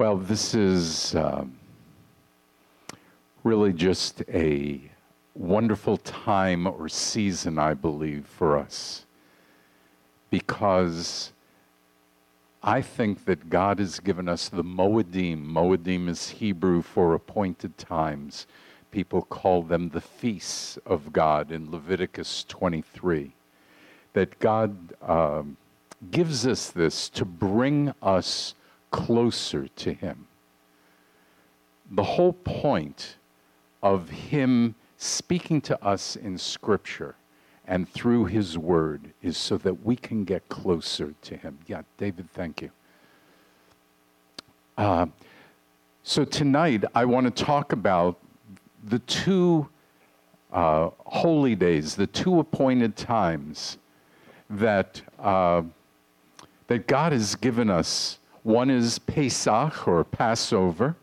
Well, this is um, really just a wonderful time or season, I believe, for us. Because I think that God has given us the Moedim. Moedim is Hebrew for appointed times. People call them the feasts of God in Leviticus 23. That God um, gives us this to bring us closer to Him. The whole point of Him speaking to us in Scripture and through His Word is so that we can get closer to Him. Yeah, David, thank you. Uh, so tonight, I want to talk about the two uh, holy days, the two appointed times that, uh, that God has given us one is Pesach or Passover,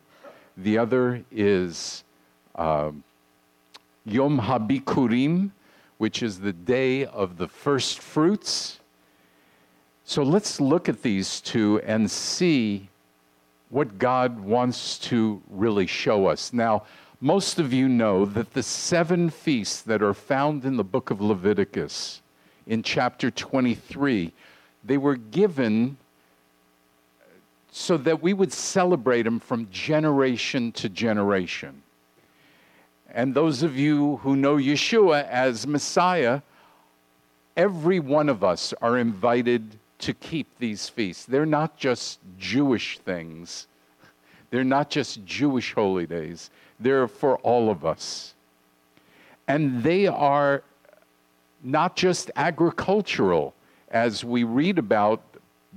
the other is uh, Yom HaBikurim, which is the day of the first fruits. So let's look at these two and see what God wants to really show us. Now, most of you know that the seven feasts that are found in the book of Leviticus in chapter 23, they were given so that we would celebrate him from generation to generation. And those of you who know Yeshua as Messiah, every one of us are invited to keep these feasts. They're not just Jewish things, they're not just Jewish holy days, they're for all of us. And they are not just agricultural, as we read about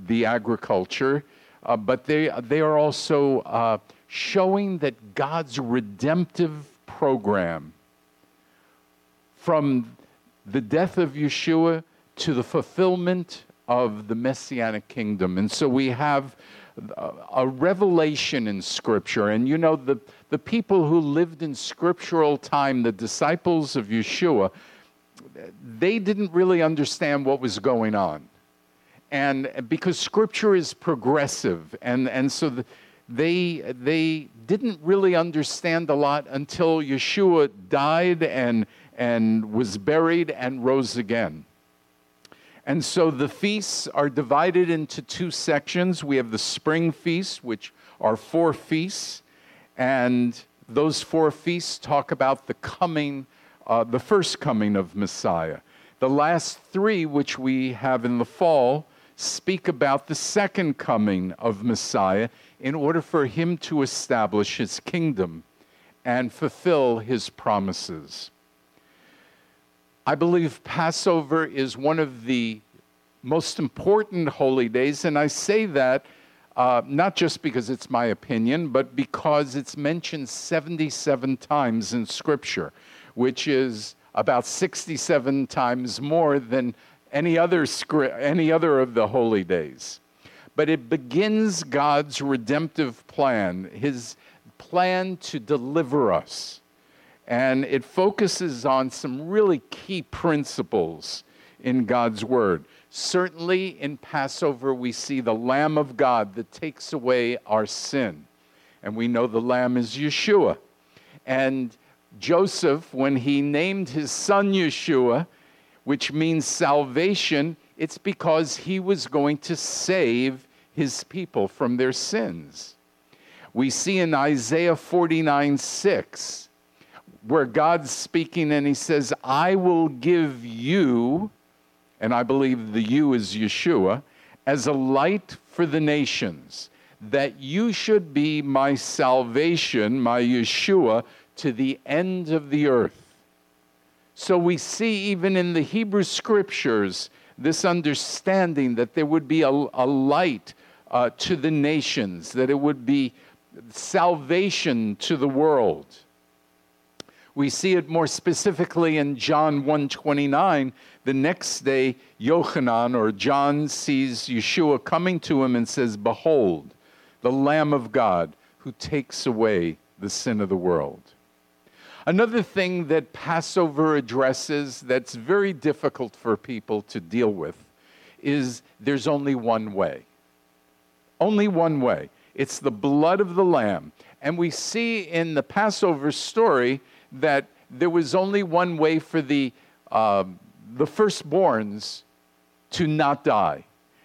the agriculture uh, but they, they are also uh, showing that God's redemptive program from the death of Yeshua to the fulfillment of the messianic kingdom. And so we have a revelation in Scripture. And you know, the, the people who lived in scriptural time, the disciples of Yeshua, they didn't really understand what was going on and because scripture is progressive and, and so the, they, they didn't really understand a lot until yeshua died and, and was buried and rose again. And so the feasts are divided into two sections. We have the spring feasts which are four feasts. And those four feasts talk about the coming uh, the first coming of messiah. The last three which we have in the fall speak about the second coming of Messiah in order for him to establish his kingdom and fulfill his promises. I believe Passover is one of the most important holy days, and I say that uh, not just because it's my opinion, but because it's mentioned 77 times in Scripture, which is about 67 times more than any other, script, any other of the holy days. But it begins God's redemptive plan, his plan to deliver us. And it focuses on some really key principles in God's word. Certainly in Passover, we see the Lamb of God that takes away our sin. And we know the Lamb is Yeshua. And Joseph, when he named his son Yeshua, which means salvation, it's because he was going to save his people from their sins. We see in Isaiah 49 6, where God's speaking and he says, I will give you, and I believe the you is Yeshua, as a light for the nations, that you should be my salvation, my Yeshua, to the end of the earth. So we see even in the Hebrew scriptures this understanding that there would be a, a light uh, to the nations, that it would be salvation to the world. We see it more specifically in John 1:29. The next day, Yochanan or John sees Yeshua coming to him and says, "Behold, the Lamb of God who takes away the sin of the world." Another thing that Passover addresses that's very difficult for people to deal with is there's only one way. Only one way. It's the blood of the Lamb. And we see in the Passover story that there was only one way for the, uh, the firstborns to not die,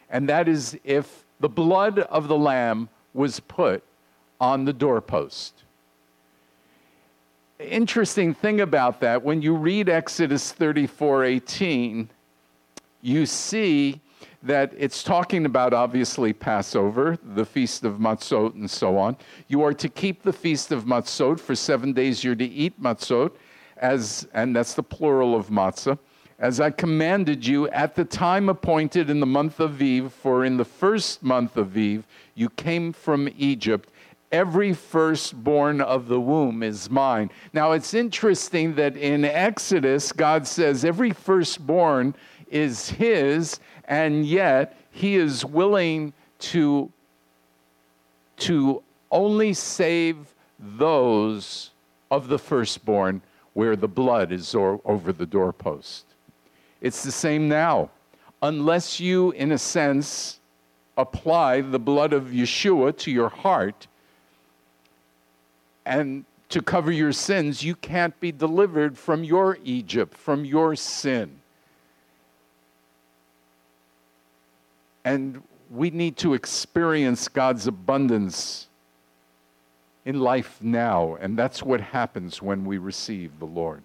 and that is if the blood of the Lamb was put on the doorpost. Interesting thing about that, when you read Exodus 34 18, you see that it's talking about obviously Passover, the Feast of Matzot, and so on. You are to keep the Feast of Matzot for seven days. You're to eat Matzot, as, and that's the plural of matzah, as I commanded you at the time appointed in the month of Aviv, for in the first month of Aviv you came from Egypt. Every firstborn of the womb is mine. Now it's interesting that in Exodus, God says every firstborn is his, and yet he is willing to, to only save those of the firstborn where the blood is or, over the doorpost. It's the same now. Unless you, in a sense, apply the blood of Yeshua to your heart and to cover your sins, you can't be delivered from your Egypt, from your sin. And we need to experience God's abundance in life now, and that's what happens when we receive the Lord.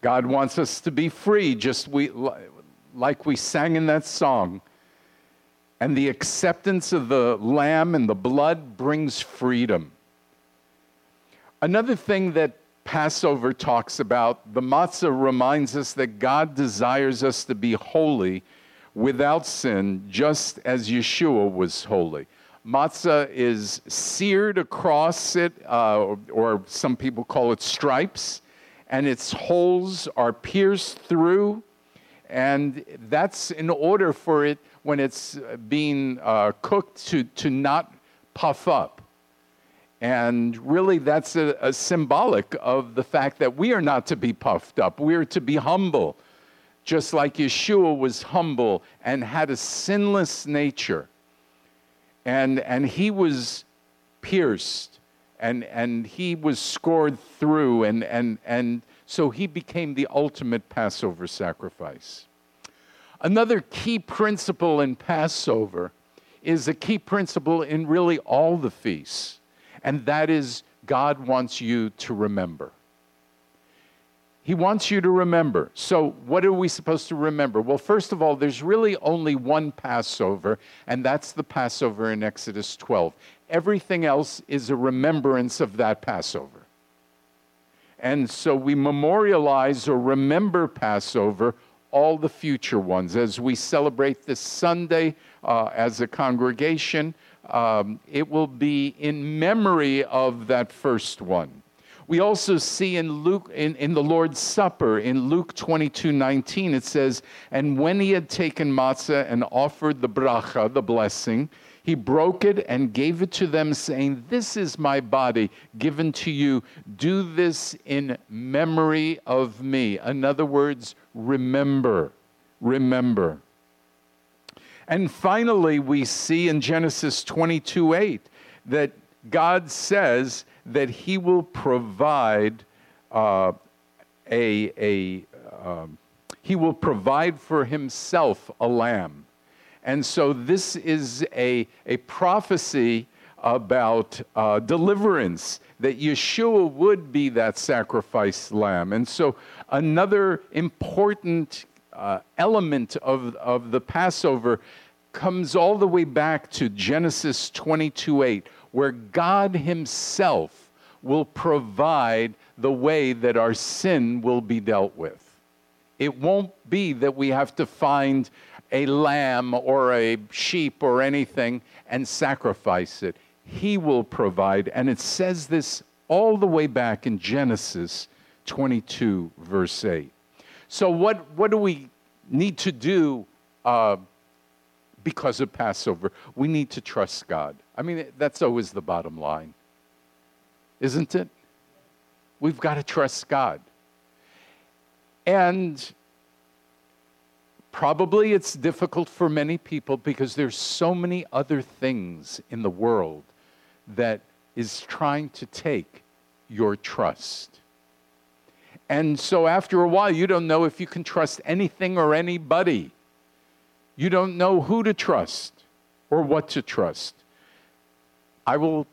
God wants us to be free, just we, like we sang in that song. And the acceptance of the lamb and the blood brings freedom. Another thing that Passover talks about, the matzah reminds us that God desires us to be holy without sin, just as Yeshua was holy. Matzah is seared across it, uh, or, some people call it stripes, and its holes are pierced through. And that's in order for it, when it's being uh, cooked, to, to not puff up. And really, that's a, a, symbolic of the fact that we are not to be puffed up. We are to be humble just like Yeshua was humble and had a sinless nature. And, and he was pierced and, and he was scored through, and, and, and so he became the ultimate Passover sacrifice. Another key principle in Passover is a key principle in really all the feasts, and that is God wants you to remember. He wants you to remember. So, what are we supposed to remember? Well, first of all, there's really only one Passover, and that's the Passover in Exodus 12. Everything else is a remembrance of that Passover. And so we memorialize or remember Passover, all the future ones. As we celebrate this Sunday uh, as a congregation, um, it will be in memory of that first one. We also see in Luke, in, in the Lord's Supper, in Luke 22 19, it says, And when he had taken matzah and offered the bracha, the blessing, he broke it and gave it to them, saying, This is my body given to you. Do this in memory of me. In other words, remember, remember. And finally, we see in Genesis 22 8 that God says that He will provide uh, a, a um, He will provide for Himself a lamb. And so this is a, a prophecy about uh, deliverance, that Yeshua would be that sacrifice lamb. And so another important uh, element of, of the Passover comes all the way back to Genesis 22 8, where God Himself will provide the way that our sin will be dealt with. It won't be that we have to find a lamb or a sheep or anything and sacrifice it. He will provide. And it says this all the way back in Genesis 22, verse 8. So, what, what do we need to do uh, because of Passover? We need to trust God. I mean, that's always the bottom line, isn't it? We've got to trust God. And Probably it's difficult for many people because there's so many other things in the world that is trying to take your trust. And so after a while, you don't know if you can trust anything or anybody. You don't know who to trust or what to trust. I will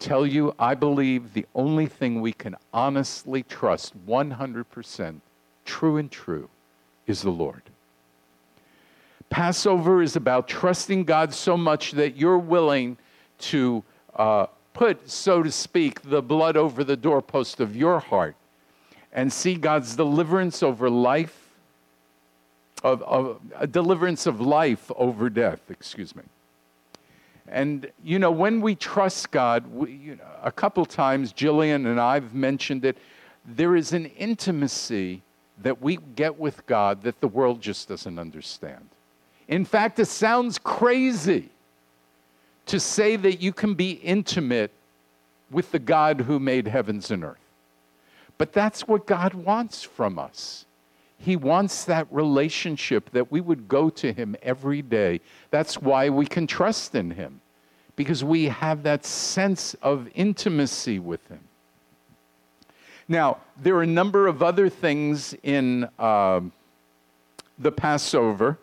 tell you, I believe the only thing we can honestly trust 100% true and true is the Lord. Passover is about trusting God so much that you're willing to uh, put, so to speak, the blood over the doorpost of your heart and see God's deliverance over life, of, of a deliverance of life over death, excuse me. And, you know, when we trust God, we, you know, a couple times, Jillian and I've mentioned it, there is an intimacy that we get with God that the world just doesn't understand. In fact, it sounds crazy to say that you can be intimate with the God who made heavens and earth. But that's what God wants from us. He wants that relationship that we would go to Him every day. That's why we can trust in Him, because we have that sense of intimacy with Him. Now, there are a number of other things in uh, the Passover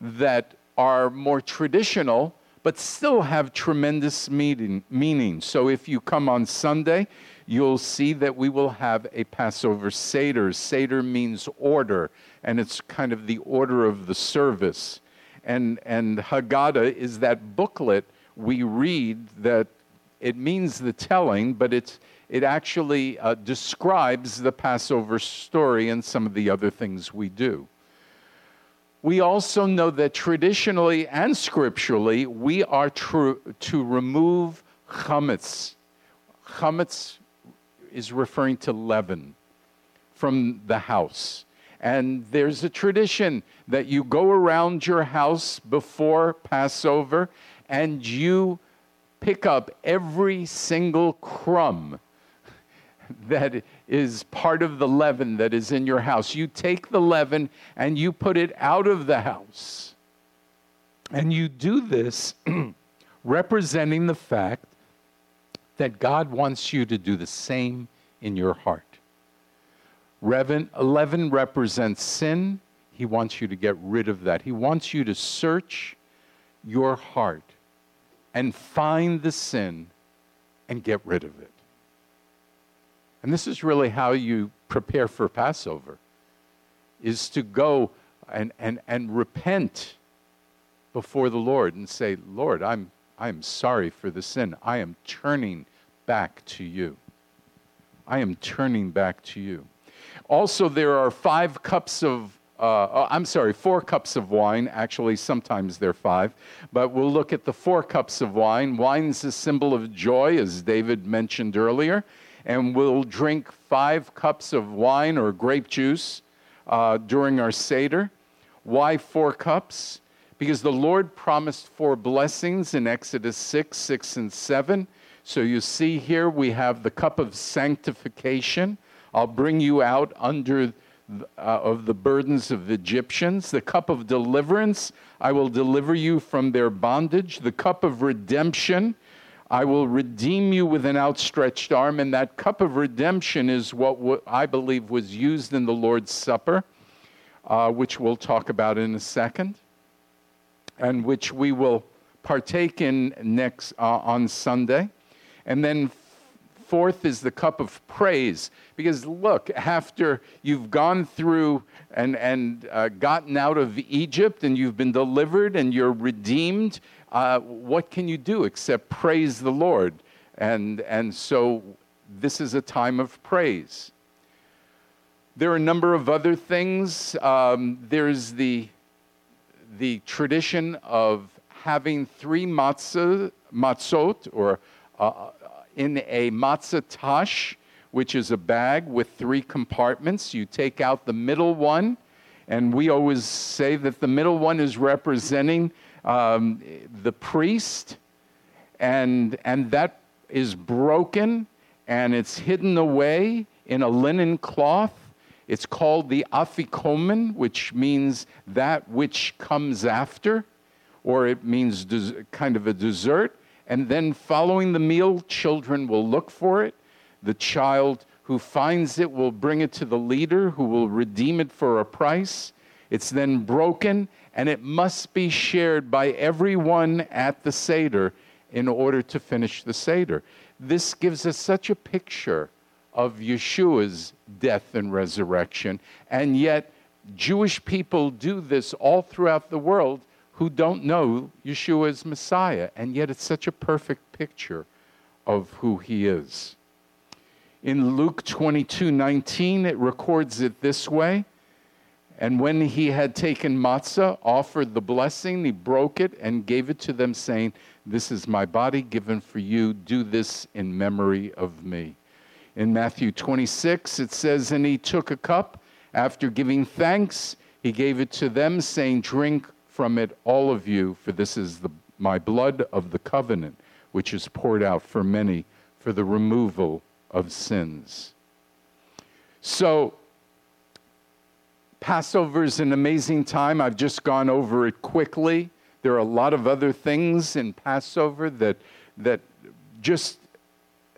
that are more traditional, but still have tremendous meaning. So if you come on Sunday, you'll see that we will have a Passover Seder. Seder means order, and it's kind of the order of the service. And, and Haggadah is that booklet we read that it means the telling, but it's, it actually uh, describes the Passover story and some of the other things we do. We also know that traditionally and scripturally, we are to, to remove chametz. Chametz is referring to leaven from the house. And there's a tradition that you go around your house before Passover and you pick up every single crumb that is part of the leaven that is in your house. You take the leaven and you put it out of the house. And you do this representing the fact that God wants you to do the same in your heart. Leaven, leaven represents sin. He wants you to get rid of that. He wants you to search your heart and find the sin and get rid of it. And this is really how you prepare for Passover is to go and, and, and repent before the Lord and say, Lord, I'm, I'm sorry for the sin. I am turning back to you. I am turning back to you. Also, there are five cups of, uh, oh, I'm sorry, four cups of wine. Actually, sometimes they're five. But we'll look at the four cups of wine. Wine's a symbol of joy, as David mentioned earlier and we'll drink five cups of wine or grape juice uh, during our Seder. Why four cups? Because the Lord promised four blessings in Exodus 6, 6, and 7. So you see here we have the cup of sanctification. I'll bring you out under uh, of the burdens of the Egyptians. The cup of deliverance, I will deliver you from their bondage. The cup of redemption, I will redeem you with an outstretched arm. And that cup of redemption is what I believe was used in the Lord's Supper, uh, which we'll talk about in a second, and which we will partake in next uh, on Sunday. And then fourth is the cup of praise. Because look, after you've gone through and, and uh, gotten out of Egypt and you've been delivered and you're redeemed, uh, what can you do except praise the Lord? And, and so this is a time of praise. There are a number of other things. Um, there's the, the tradition of having three matzah, matzot, or uh, in a matzah tash, which is a bag with three compartments. You take out the middle one, and we always say that the middle one is representing um, the priest, and, and that is broken and it's hidden away in a linen cloth. It's called the afikomen, which means that which comes after, or it means des- kind of a dessert. And then following the meal, children will look for it. The child who finds it will bring it to the leader who will redeem it for a price. It's then broken and it must be shared by everyone at the Seder in order to finish the Seder. This gives us such a picture of Yeshua's death and resurrection, and yet Jewish people do this all throughout the world who don't know Yeshua as Messiah, and yet it's such a perfect picture of who he is. In Luke 22 19, it records it this way. And when he had taken matzah, offered the blessing, he broke it and gave it to them, saying, This is my body given for you. Do this in memory of me. In Matthew 26, it says, And he took a cup. After giving thanks, he gave it to them, saying, Drink from it, all of you, for this is the, my blood of the covenant, which is poured out for many for the removal of sins. So, Passover is an amazing time. I've just gone over it quickly. There are a lot of other things in Passover that, that just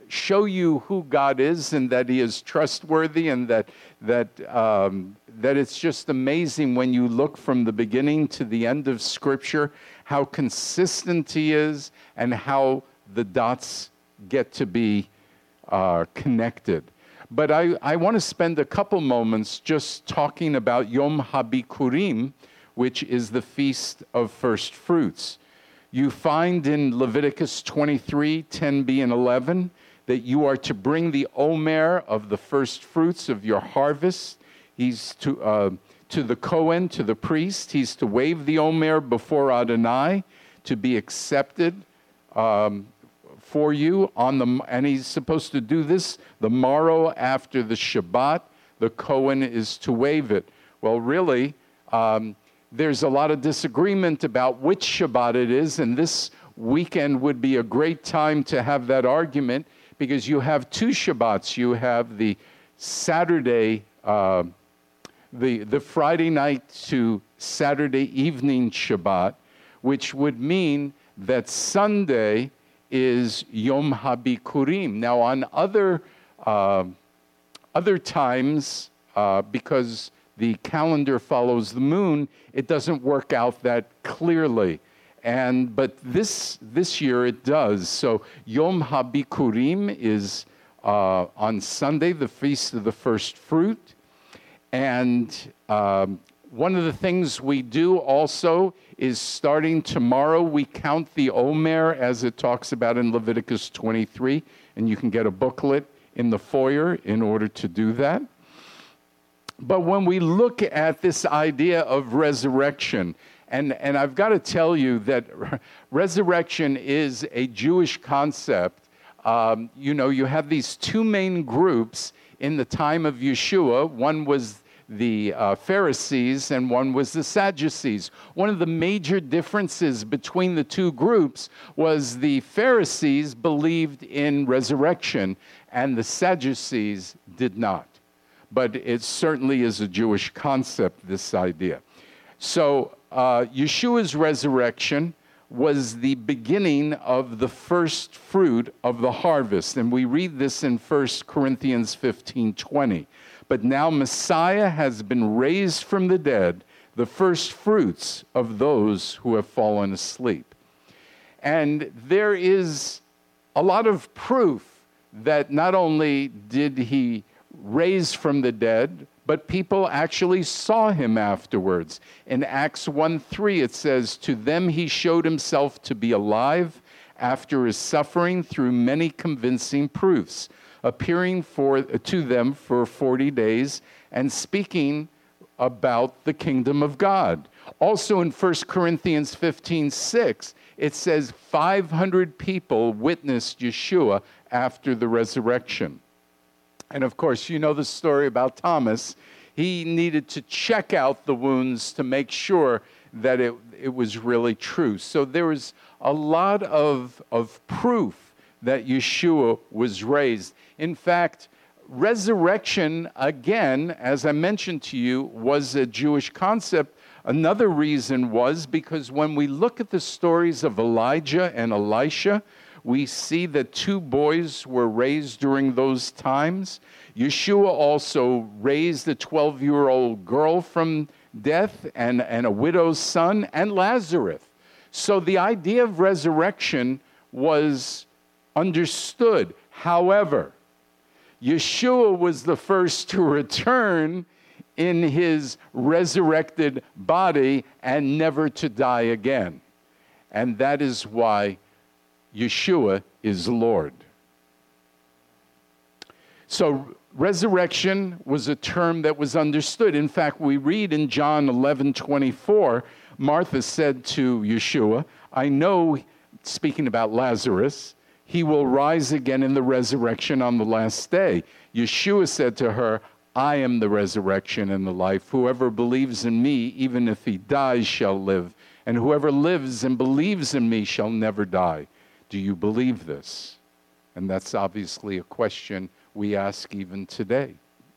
show you who God is and that He is trustworthy and that, that, um, that it's just amazing when you look from the beginning to the end of Scripture how consistent He is and how the dots get to be uh, connected. But I, I want to spend a couple moments just talking about Yom HaBikurim, which is the Feast of First Fruits. You find in Leviticus 23 10b and 11 that you are to bring the omer of the first fruits of your harvest. He's to, uh, to the Cohen, to the priest. He's to wave the omer before Adonai to be accepted um, for you on the and he's supposed to do this the morrow after the Shabbat. The Cohen is to wave it. Well, really, um, there's a lot of disagreement about which Shabbat it is, and this weekend would be a great time to have that argument because you have two Shabbats. You have the Saturday, uh, the the Friday night to Saturday evening Shabbat, which would mean that Sunday is Yom HaBikurim. Now, on other, uh, other times, uh, because the calendar follows the moon, it doesn't work out that clearly. And, but this, this year it does. So Yom HaBikurim is uh, on Sunday, the feast of the first fruit. And um, one of the things we do also is starting tomorrow, we count the Omer as it talks about in Leviticus 23, and you can get a booklet in the foyer in order to do that. But when we look at this idea of resurrection, and, and I've got to tell you that resurrection is a Jewish concept. Um, you know, you have these two main groups in the time of Yeshua. One was the uh, Pharisees and one was the Sadducees. One of the major differences between the two groups was the Pharisees believed in resurrection and the Sadducees did not. But it certainly is a Jewish concept, this idea. So, uh, Yeshua's resurrection was the beginning of the first fruit of the harvest. And we read this in 1 Corinthians 15 20. But now Messiah has been raised from the dead, the first fruits of those who have fallen asleep. And there is a lot of proof that not only did he raise from the dead, but people actually saw him afterwards. In Acts 1 3, it says, To them he showed himself to be alive after his suffering through many convincing proofs appearing for, to them for 40 days and speaking about the kingdom of God. Also in 1 Corinthians 15 6, it says 500 people witnessed Yeshua after the resurrection. And of course, you know the story about Thomas. He needed to check out the wounds to make sure that it, it was really true. So there was a lot of, of proof that Yeshua was raised. In fact, resurrection, again, as I mentioned to you, was a Jewish concept. Another reason was because when we look at the stories of Elijah and Elisha, we see that two boys were raised during those times. Yeshua also raised a 12 year old girl from death and, and a widow's son and Lazarus. So the idea of resurrection was understood. However, Yeshua was the first to return in his resurrected body and never to die again. And that is why Yeshua is Lord. So, resurrection was a term that was understood. In fact, we read in John 11 24, Martha said to Yeshua, I know, speaking about Lazarus, he will rise again in the resurrection on the last day. Yeshua said to her, I am the resurrection and the life. Whoever believes in me, even if he dies, shall live. And whoever lives and believes in me shall never die. Do you believe this? And that's obviously a question we ask even today.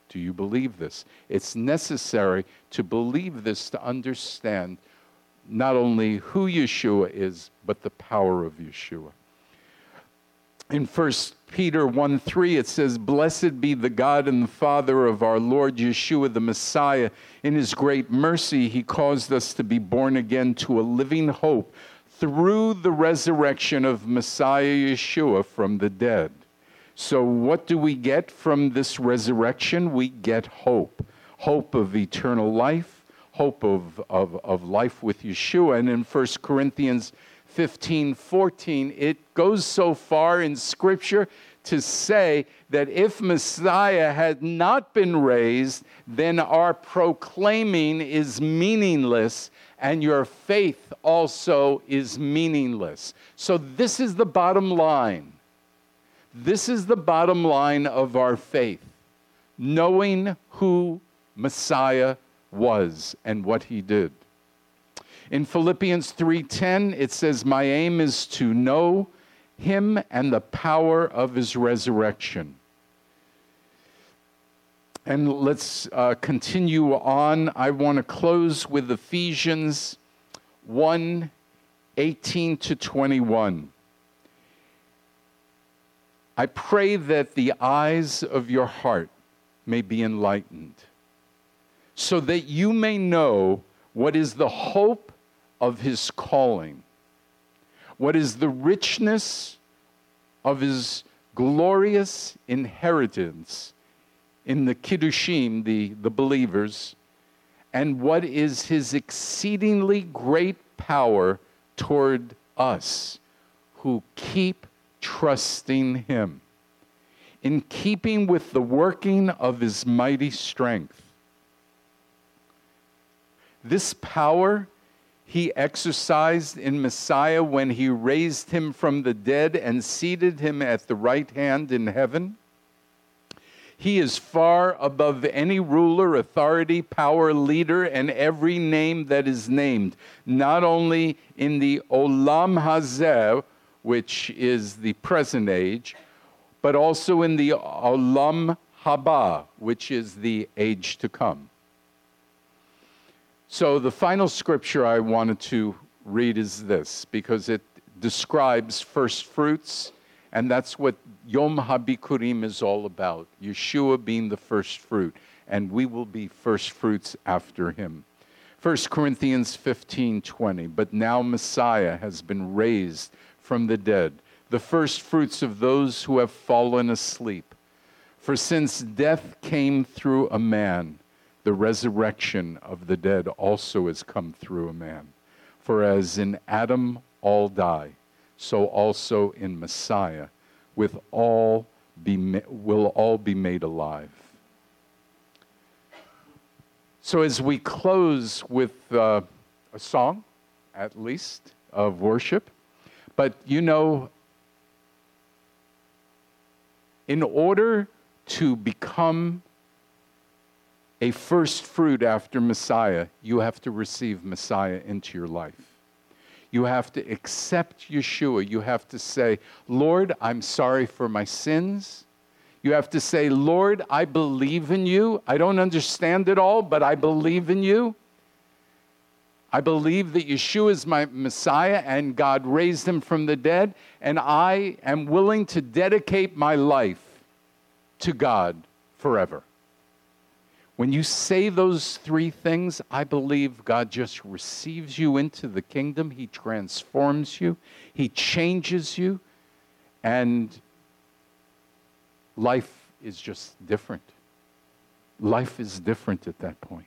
Do you believe this? It's necessary to believe this to understand not only who Yeshua is, but the power of Yeshua in 1 Peter 1 3, it says, Blessed be the God and the Father of our Lord Yeshua the Messiah. In his great mercy, he caused us to be born again to a living hope through the resurrection of Messiah Yeshua from the dead. So, what do we get from this resurrection? We get hope hope of eternal life, hope of, of, of life with Yeshua. And in 1 Corinthians 15, 14, it goes so far in Scripture to say that if Messiah had not been raised, then our proclaiming is meaningless and your faith also is meaningless. So, this is the bottom line. This is the bottom line of our faith knowing who Messiah was and what he did. In Philippians 3:10 it says my aim is to know him and the power of his resurrection. And let's uh, continue on. I want to close with Ephesians 1 18 to 21. I pray that the eyes of your heart may be enlightened, so that you may know what is the hope of his calling? What is the richness of his glorious inheritance in the Kedoshim, the, the believers? And what is his exceedingly great power toward us who keep trusting him? In keeping with the working of his mighty strength. This power he exercised in Messiah when he raised him from the dead and seated him at the right hand in heaven. He is far above any ruler, authority, power, leader, and every name that is named, not only in the Olam Hazeh, which is the present age, but also in the Olam Haba, which is the age to come. So, the final scripture I wanted to read is this because it describes first fruits, and that's what Yom HaBikurim is all about Yeshua being the first fruit, and we will be first fruits after him. 1 Corinthians 15 20. But now Messiah has been raised from the dead, the first fruits of those who have fallen asleep. For since death came through a man, the resurrection of the dead also has come through a man. For as in Adam all die, so also in Messiah with all be, will all be made alive. So as we close with uh, a song, at least, of worship, but you know, in order to become a first fruit after Messiah, you have to receive Messiah into your life. You have to accept Yeshua. You have to say, Lord, I'm sorry for my sins. You have to say, Lord, I believe in you. I don't understand it all, but I believe in you. I believe that Yeshua is my Messiah and God raised him from the dead, and I am willing to dedicate my life to God forever. When you say those three things, I believe God just receives you into the kingdom. He transforms you, He changes you, and life is just different. Life is different at that point.